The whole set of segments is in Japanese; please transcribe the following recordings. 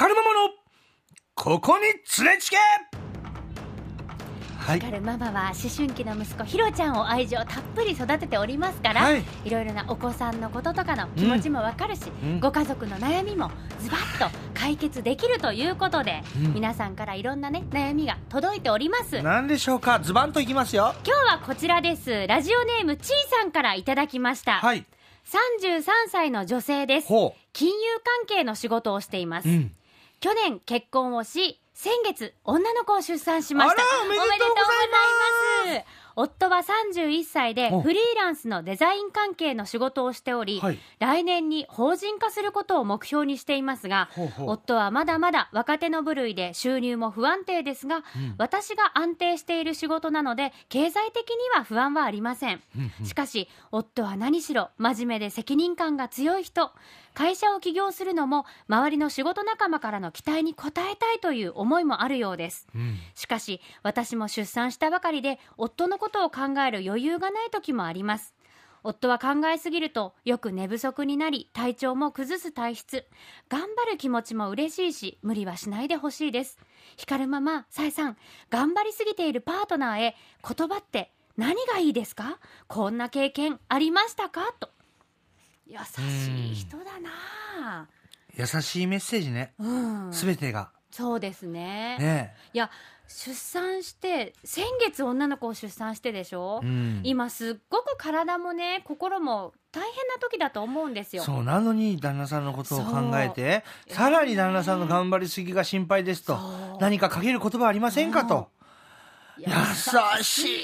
光るママのここに連れちけ。はい。ママは思春期の息子ひろちゃんを愛情たっぷり育てておりますから、はい。い、ろいろなお子さんのこととかの気持ちもわかるし、うん。ご家族の悩みもズバッと解決できるということで、うん。皆さんからいろんなね悩みが届いております。今何でしょうか？ズバンといきますよ。日はこちらです。ラジオネームちーさんからいただきました、はい。33歳の女性です。ほ金融関係の仕事をしています、ううん去年結婚をし先月女の子を出産しました。おめでとうございます。夫は31歳でおフリーランスのデザイン関係の仕事をしており、はい。来年に法人化することを目標にしていますが夫はまだまだ若手の部類で収入も不安定ですが、うん。私が安定している仕事なので経済的には不安はありません。うんうん。しかし夫は何しろ真面目で責任感が強い人会社を起業するのも周りの仕事仲間からの期待に応えたいという思いもあるようです。うん。しかし私も出産したばかりで夫のことを考える余裕がない時もあります。夫は考えすぎるとよく寝不足になり体調も崩す体質。頑張る気持ちも嬉しいし無理はしないでほしいです。光るままさえさん頑張りすぎているパートナーへ言葉って何がいいですか？こんな経験ありましたか？と優しい人だな。あ優しいメッセージね。うん。すべてが。そうですね。ね。いや出産して先月女の子を出産してでしょ、うん。今すっごく体もね心も大変な時だと思うんですよ。そうなのに旦那さんのことを考えてさらに旦那さんの頑張りすぎが心配ですと何かかける言葉ありませんかと。優優しで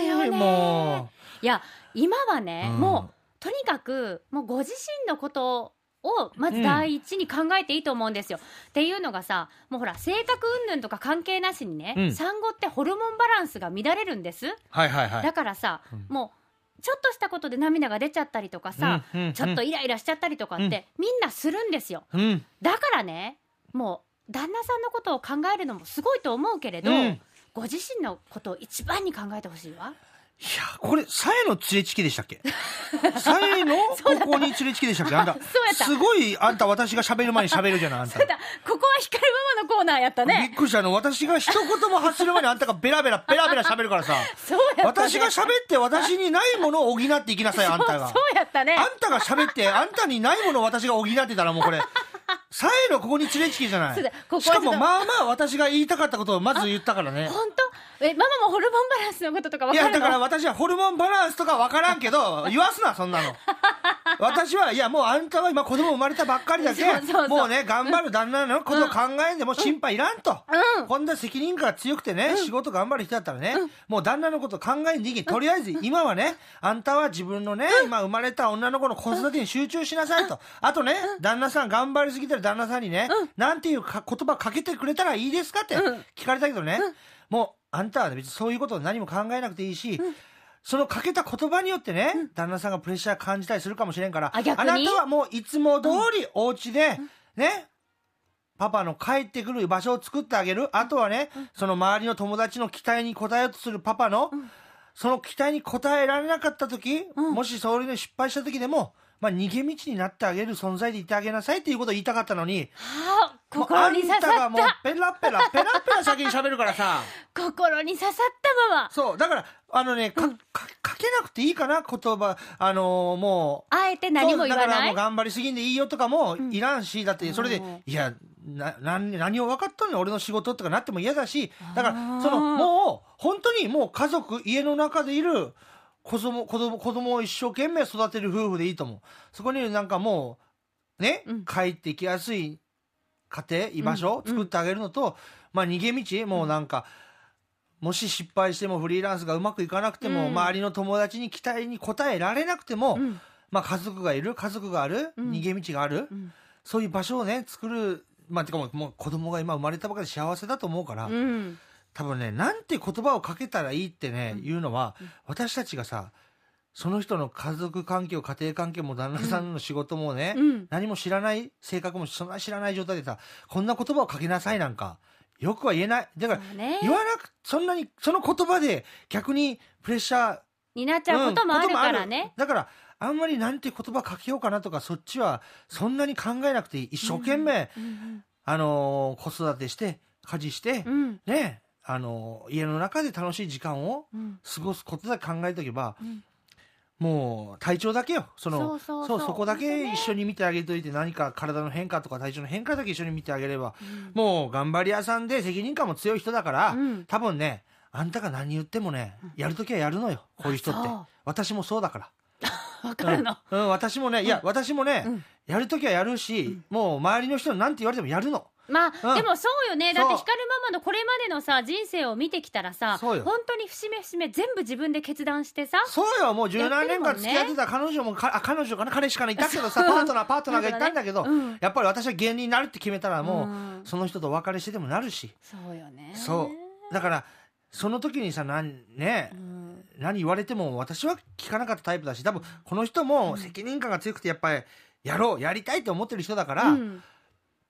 すよいね。もいや今はね、うん。もうとにかくもうご自身のことをまず第一に考えていいと思うんですよ。っていうのがさもうほら性格云々とか関係なしにね、うん産後ってホルモンバランスが乱れるんです。うはいはいはいだからさ、うんもうちょっとしたことで涙が出ちゃったりとかさ、うんうんちょっとイライラしちゃったりとかって、うんみんなするんですよ。うんだからねもう旦那さんのことを考えるのもすごいと思うけれど、うんご自身のことを一番に考えてほしいわ。いやこれさえの連れチキでしたっけ？さえのここに連れチキでしたっけ？あんた すごいあんた私が喋る前に喋るじゃないあん た。ここは光るママのコーナーやったびっね。くりしたの。私が一言も発する前にあんたがベラベラベラベラ喋るからさ。そうやったね。私が喋って私にないものを補っていきなさいあんたがそうそうやったね。あんたが喋ってあんたにないものを私が補ってたらもうこれさえのここに連れチキじゃない。そうだここはしかもまあまあ私が言いたかったことをまず言ったからね。本当？えママもホルモンバランスのこととかわいかるの？やだから私はホルモンバランスとか分からんけど言わすなそんなの 私はいやもうあんたは今子供生まれたばっかりだけそうそうそう。もうね頑張る旦那のことを考えんでも心配いらんと、うん。こんな責任感が強くてね、仕事頑張る人だったらね、もう旦那のこと考えんでいい。とりあえず今はねあんたは自分のね、今生まれた女の子の子育てに集中しなさいと、あとね、旦那さん頑張りすぎてる旦那さんにね、なんていうか言葉かけてくれたらいいですかってうん。聞かれたけどね、もうあんたは別にそういうことを何も考えなくていいし、そのかけた言葉によってね、旦那さんがプレッシャー感じたりするかもしれんから、あなたはもういつも通りお家で、ね、パパの帰ってくる場所を作ってあげる。あとはね、その周りの友達の期待に応えようとするパパの、その期待に応えられなかった時、うん。もしそういうの失敗した時でも、まあ、逃げ道になってあげる存在でいてあげなさいっていうことを言いたかったのに、はあ心に刺さもうあんたがもうったペラペラ、ペラペラ先に喋るからさ。心に刺さったママそう、だから、あのね、か、か、かけなくていいかな、言葉。あのーもう。あえて何も言わそうだからないもう頑張りすぎんでいいよとかもいらんし、だってそれで、うんいや、な、何、何を分かったのよ、俺の仕事とかなっても嫌だし、だからその、もう、本当にもう家族、家の中でいる、子供、子供、子供を一生懸命育てる夫婦でいいと思う。そこになんかもう、ね、うん。帰ってきやすい家庭、居場所をうん。作ってあげるのと、まあ逃げ道、もうなんか、もし失敗してもフリーランスがうまくいかなくても、うん。周りの友達に期待に応えられなくても、うん。まあ家族がいる、家族がある、うん。逃げ道がある、うん。そういう場所をね、作る、まあてかもうもう子供が今生まれたばかりで幸せだと思うから、うん多分ね、なんて言葉をかけたらいいってね、うん。言うのは、私たちがさ、その人の家族関係、家庭関係も旦那さんの仕事もね、うん。何も知らない、性格もそんな知らない状態でさ、こんな言葉をかけなさいなんか、よくは言えない。だから、ね。言わなく、そんなに、その言葉で逆にプレッシャー、になっちゃうこともあるからね。だから、あんまりなんて言葉かけようかなとか、そっちはそんなに考えなくていい。一生懸命、うん。あのー子育てして家事して、うん。ねあのー家の中で楽しい時間をうん。過ごすことだけ考えておけばうん。もう体調だけよ。そのそうそこだけ一緒に見てあげといて何か体の変化とか体調の変化だけ一緒に見てあげればうん。もう頑張り屋さんで責任感も強い人だから、うん。多分ねあんたが何言ってもねやるときはやるのよ。こういう人って。私もそうだから。わかるの、うん、うん。私もね、いや、私もね、うん。やるときはやるし、もう周りの人に何て言われてもやるの。まあ、うん。でもそうよね。だって光ママのこれまでのさ人生を見てきたらさ本当に節目節目全部自分で決断してさそうよ、もう十何年間付き合ってた彼女も、かあ彼女かな、彼しかいたけどさ、パートナー、パートナーがいたんだけど、ねうん。やっぱり私は芸人になるって決めたら、もう、うん。その人とお別れしてでもなるし、そうよね。そう。だから、その時にさ、なんね、うん。何言われても私は聞かなかったタイプだし、多分この人も責任感が強くて、やっぱり、やろう、やりたいって思ってる人だから、うん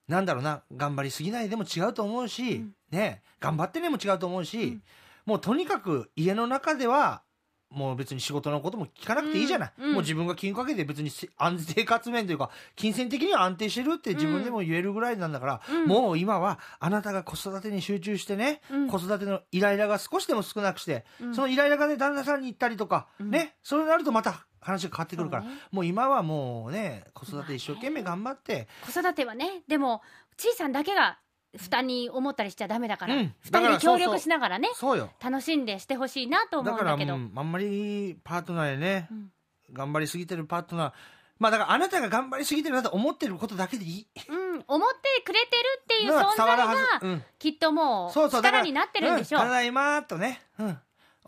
なんだろうな頑張りすぎないでも違うと思うし、ね頑張ってねも違うと思うし、うん。もうとにかく家の中ではもう別に仕事のことも聞かなくていいじゃない、うん。うん。もう自分が金かけて別にせ安生活面というか金銭的には安定してるって自分でも言えるぐらいなんだから、うん。もう今はあなたが子育てに集中してね、うん。子育てのイライラが少しでも少なくして、うん。そのイライラがね旦那さんに行ったりとか、うん。ねそうなるとまた話が変わってくるから、ね。もう今はもうね子育て一生懸命頑張って、子育てはねでもちいさんだけが負担に思ったりしちゃダメだから、うん。二だから人で協力しながらねそうよ楽しんでしてほしいなと思だからうんだけど。もうあんまりパートナーでね、うん。頑張りすぎてるパートナー。まあだからあなたが頑張りすぎてるなと思ってることだけでいい。うん、思ってくれてるっていうの存在がうん。きっともう力になってるんでしょう。うん。ただいまーとね、うん、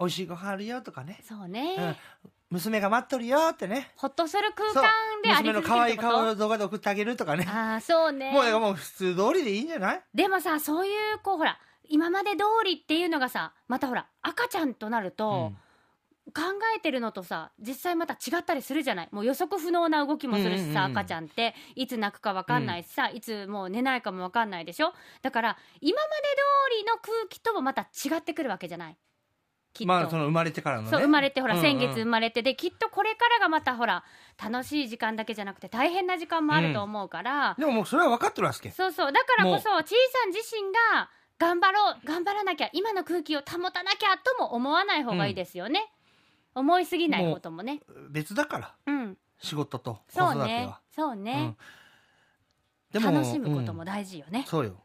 美味しいご飯あるよとかね、そうね、うん、娘が待っとるよってね。ほっとする空間であり娘の続ける可愛い顔とを動画で送ってあげるとかね。ああそうね。もうもう普通通りでいいんじゃない？でもさそういうこうほら今まで通りっていうのがさまたほら赤ちゃんとなると、考えてるのとさ実際また違ったりするじゃない？もう予測不能な動きもするしさ、うんうんうん。赤ちゃんって。いつ泣くか分かんないしさ、いつもう寝ないかも分かんないでしょ？だから今まで通りの空気ともまた違ってくるわけじゃない？きっと、まあその生まれてからのね。そう生まれてほら、うんうん。先月生まれて。できっとこれからがまたほら楽しい時間だけじゃなくて大変な時間もあると思うから、でももうそれは分かってるわけ。そうそうだからこそちいさん自身が頑張ろう頑張らなきゃ今の空気を保たなきゃとも思わない方がいいですよね、思いすぎないこともね。別だから。うん。仕事と子そう育てねは、そうね、でも楽しむこともうん大事よね、そうよ。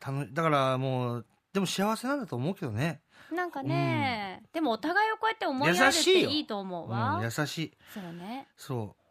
楽だからもうでも幸せなんだと思うけどね、なんかね、でもお互いをこうやって思い合えるっていよ。いいと思ううわ、ん、優しい。そうね。そう。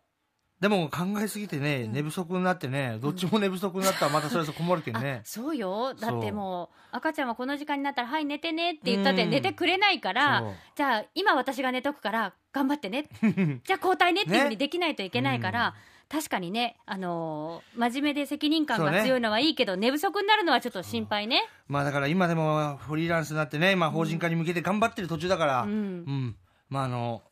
でも考えすぎてね、寝不足になってねどっちも寝不足になったらまたそれこそ困るけどあね、そうよ。だってもう赤ちゃんはこの時間になったら「はい寝てね」って言ったってうん。寝てくれないから、じゃあ今私が寝とくから頑張ってね。じゃあ交代ねっていうふうにできないといけないから、確かにね、あのー真面目で責任感が強いのはいいけど、寝不足になるのはちょっと心配ね。まあだから今でもフリーランスになってね、まあ、法人化に向けて頑張ってる途中だから、ううん。ん、まああの、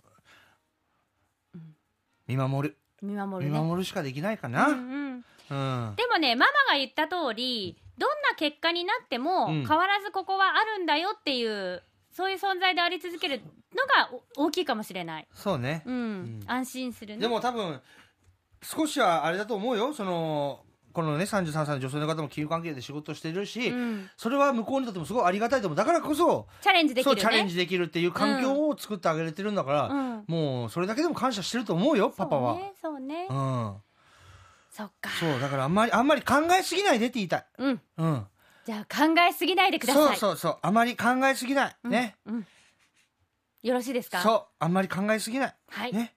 見守る。見守るね。見守るしかできないかうな、うんん。うん、でもね、ママが言った通り、どんな結果になっても、うん。変わらずここはあるんだよっていう、そういう存在であり続けるのがお大きいかもしれない。そうね、うん、ん。安心するね。でも多分少しはあれだと思うよ。そのこのね33歳の女性の方も金融関係で仕事してるし、うん、それは向こうにとってもすごいありがたいと思うだからこそチャレンジできるね。そうチャレンジできるっていう環境を作ってあげれてるんだから、うん、もうそれだけでも感謝してると思うよパパは。そうね、う,、そうね。ん。そっか。そうだからあんまりあんまり考えすぎないでって言いたい。うん。うん。じゃあ考えすぎないでください。そうそうそう。あまり考えすぎない、うんねうん。よろしいですか？そう。あんまり考えすぎない。はい。ね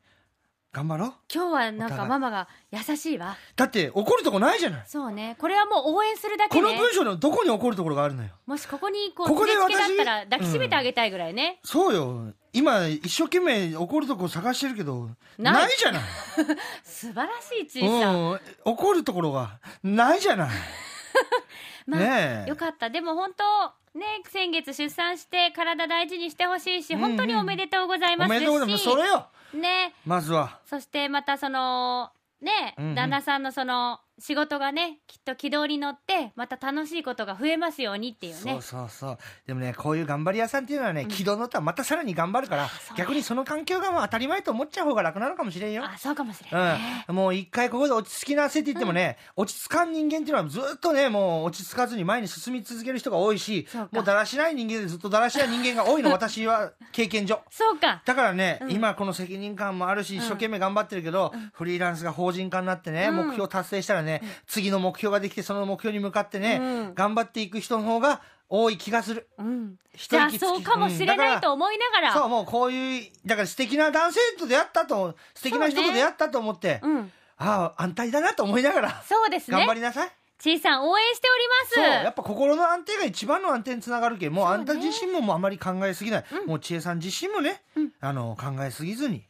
頑張ろう。今日はなんかママが優しいわ。だって怒るとこないじゃない。そうね。これはもう応援するだけね。この文章のどこに怒るところがあるのよ。もしここにこう、ここでつけつけだ私ったら抱きしめてあげたいぐらいね。そうよ。今一生懸命怒るとこ探してるけどなないいじゃない。素晴らしい、ちいさん。うん。怒るところがないじゃない。まあ、ねえ。よかった。でも本当、ね、先月出産して体大事にしてほしいし、うん本当におめでとうございますおめでとうございます。それよね。まずはそしてまたその、ね、うんうん旦那さんのその、仕事がねきっと軌道に乗ってまた楽しいことが増えますようにっていうね。そうそうそう。でもねこういう頑張り屋さんっていうのはね、軌道乗ったらまたさらに頑張るからね。逆にその環境がもう当たり前と思っちゃう方が楽なのかもしれんよ。あそうかもしれないね、うん、もう一回ここで落ち着きなせって言ってもね、落ち着かん人間っていうのはずっとねもう落ち着かずに前に進み続ける人が多いしもうだらしない人間でずっとだらしない人間が多いの私は経験上。そうか。だからね、うん。今この責任感もあるし一生懸命頑張ってるけど、フリーランスが法人化になってね、うん。目標達成したらね、次の目標ができてその目標に向かってね、うん。頑張っていく人の方が多い気がする。うん、一じゃあそうかもしれないと思いながら、そうもうこういうだから素敵な男性と出会ったと素敵な人と出会ったと思って、うん、ああ安泰だなと思いながら。そうですね。頑張りなさい、ちいさん応援しておりそうますやっぱ心の安定が一番の安定につながるけん。もうあんた自身ももうあまり考えすぎない、うん。もう千恵さん自身もね、うん。あの考えすぎずに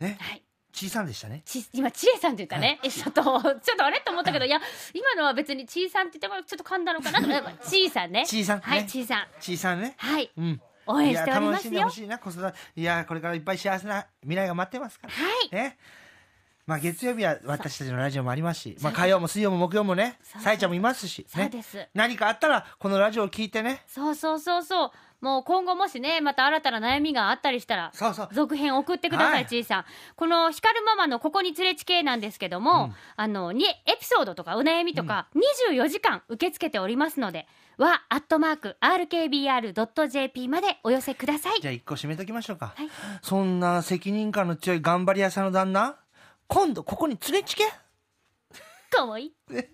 ねはい小さんでしたね。ち今ちえさんって言ったね、えちょっと ちょっとあれ？と思ったけどいや今のは別にちいさんって言ってもちょっと噛んだのかな？と思ったちいさんね。ちいさんね。はいちいさん。小さんね。はい。うん。応援しておりいや楽ますよしんでほしいな子育て。いやこれからいっぱい幸せな未来が待ってますから。はい。ねまあ月曜日は私たちのラジオもありますし、まあ火曜も水曜も木曜もねさえちゃんもいますし、ね。そうです何かあったら、このラジオを聞いてね。そうそうそうそうもう今後もしねまた新たな悩みがあったりしたらそうそう。続編送ってくださはいい、ちいさん。この光るママのここに連れち系なんですけども、うんあの、に、エピソードとかお悩みとか、24時間受け付けておりますので、は、アットマーク、rkbr.jp までお寄せください。じゃあ一個締めときましょうか。はいそんな責任感の強い頑張り屋さんの旦那、今度ここに連れちけ。かわいい。ね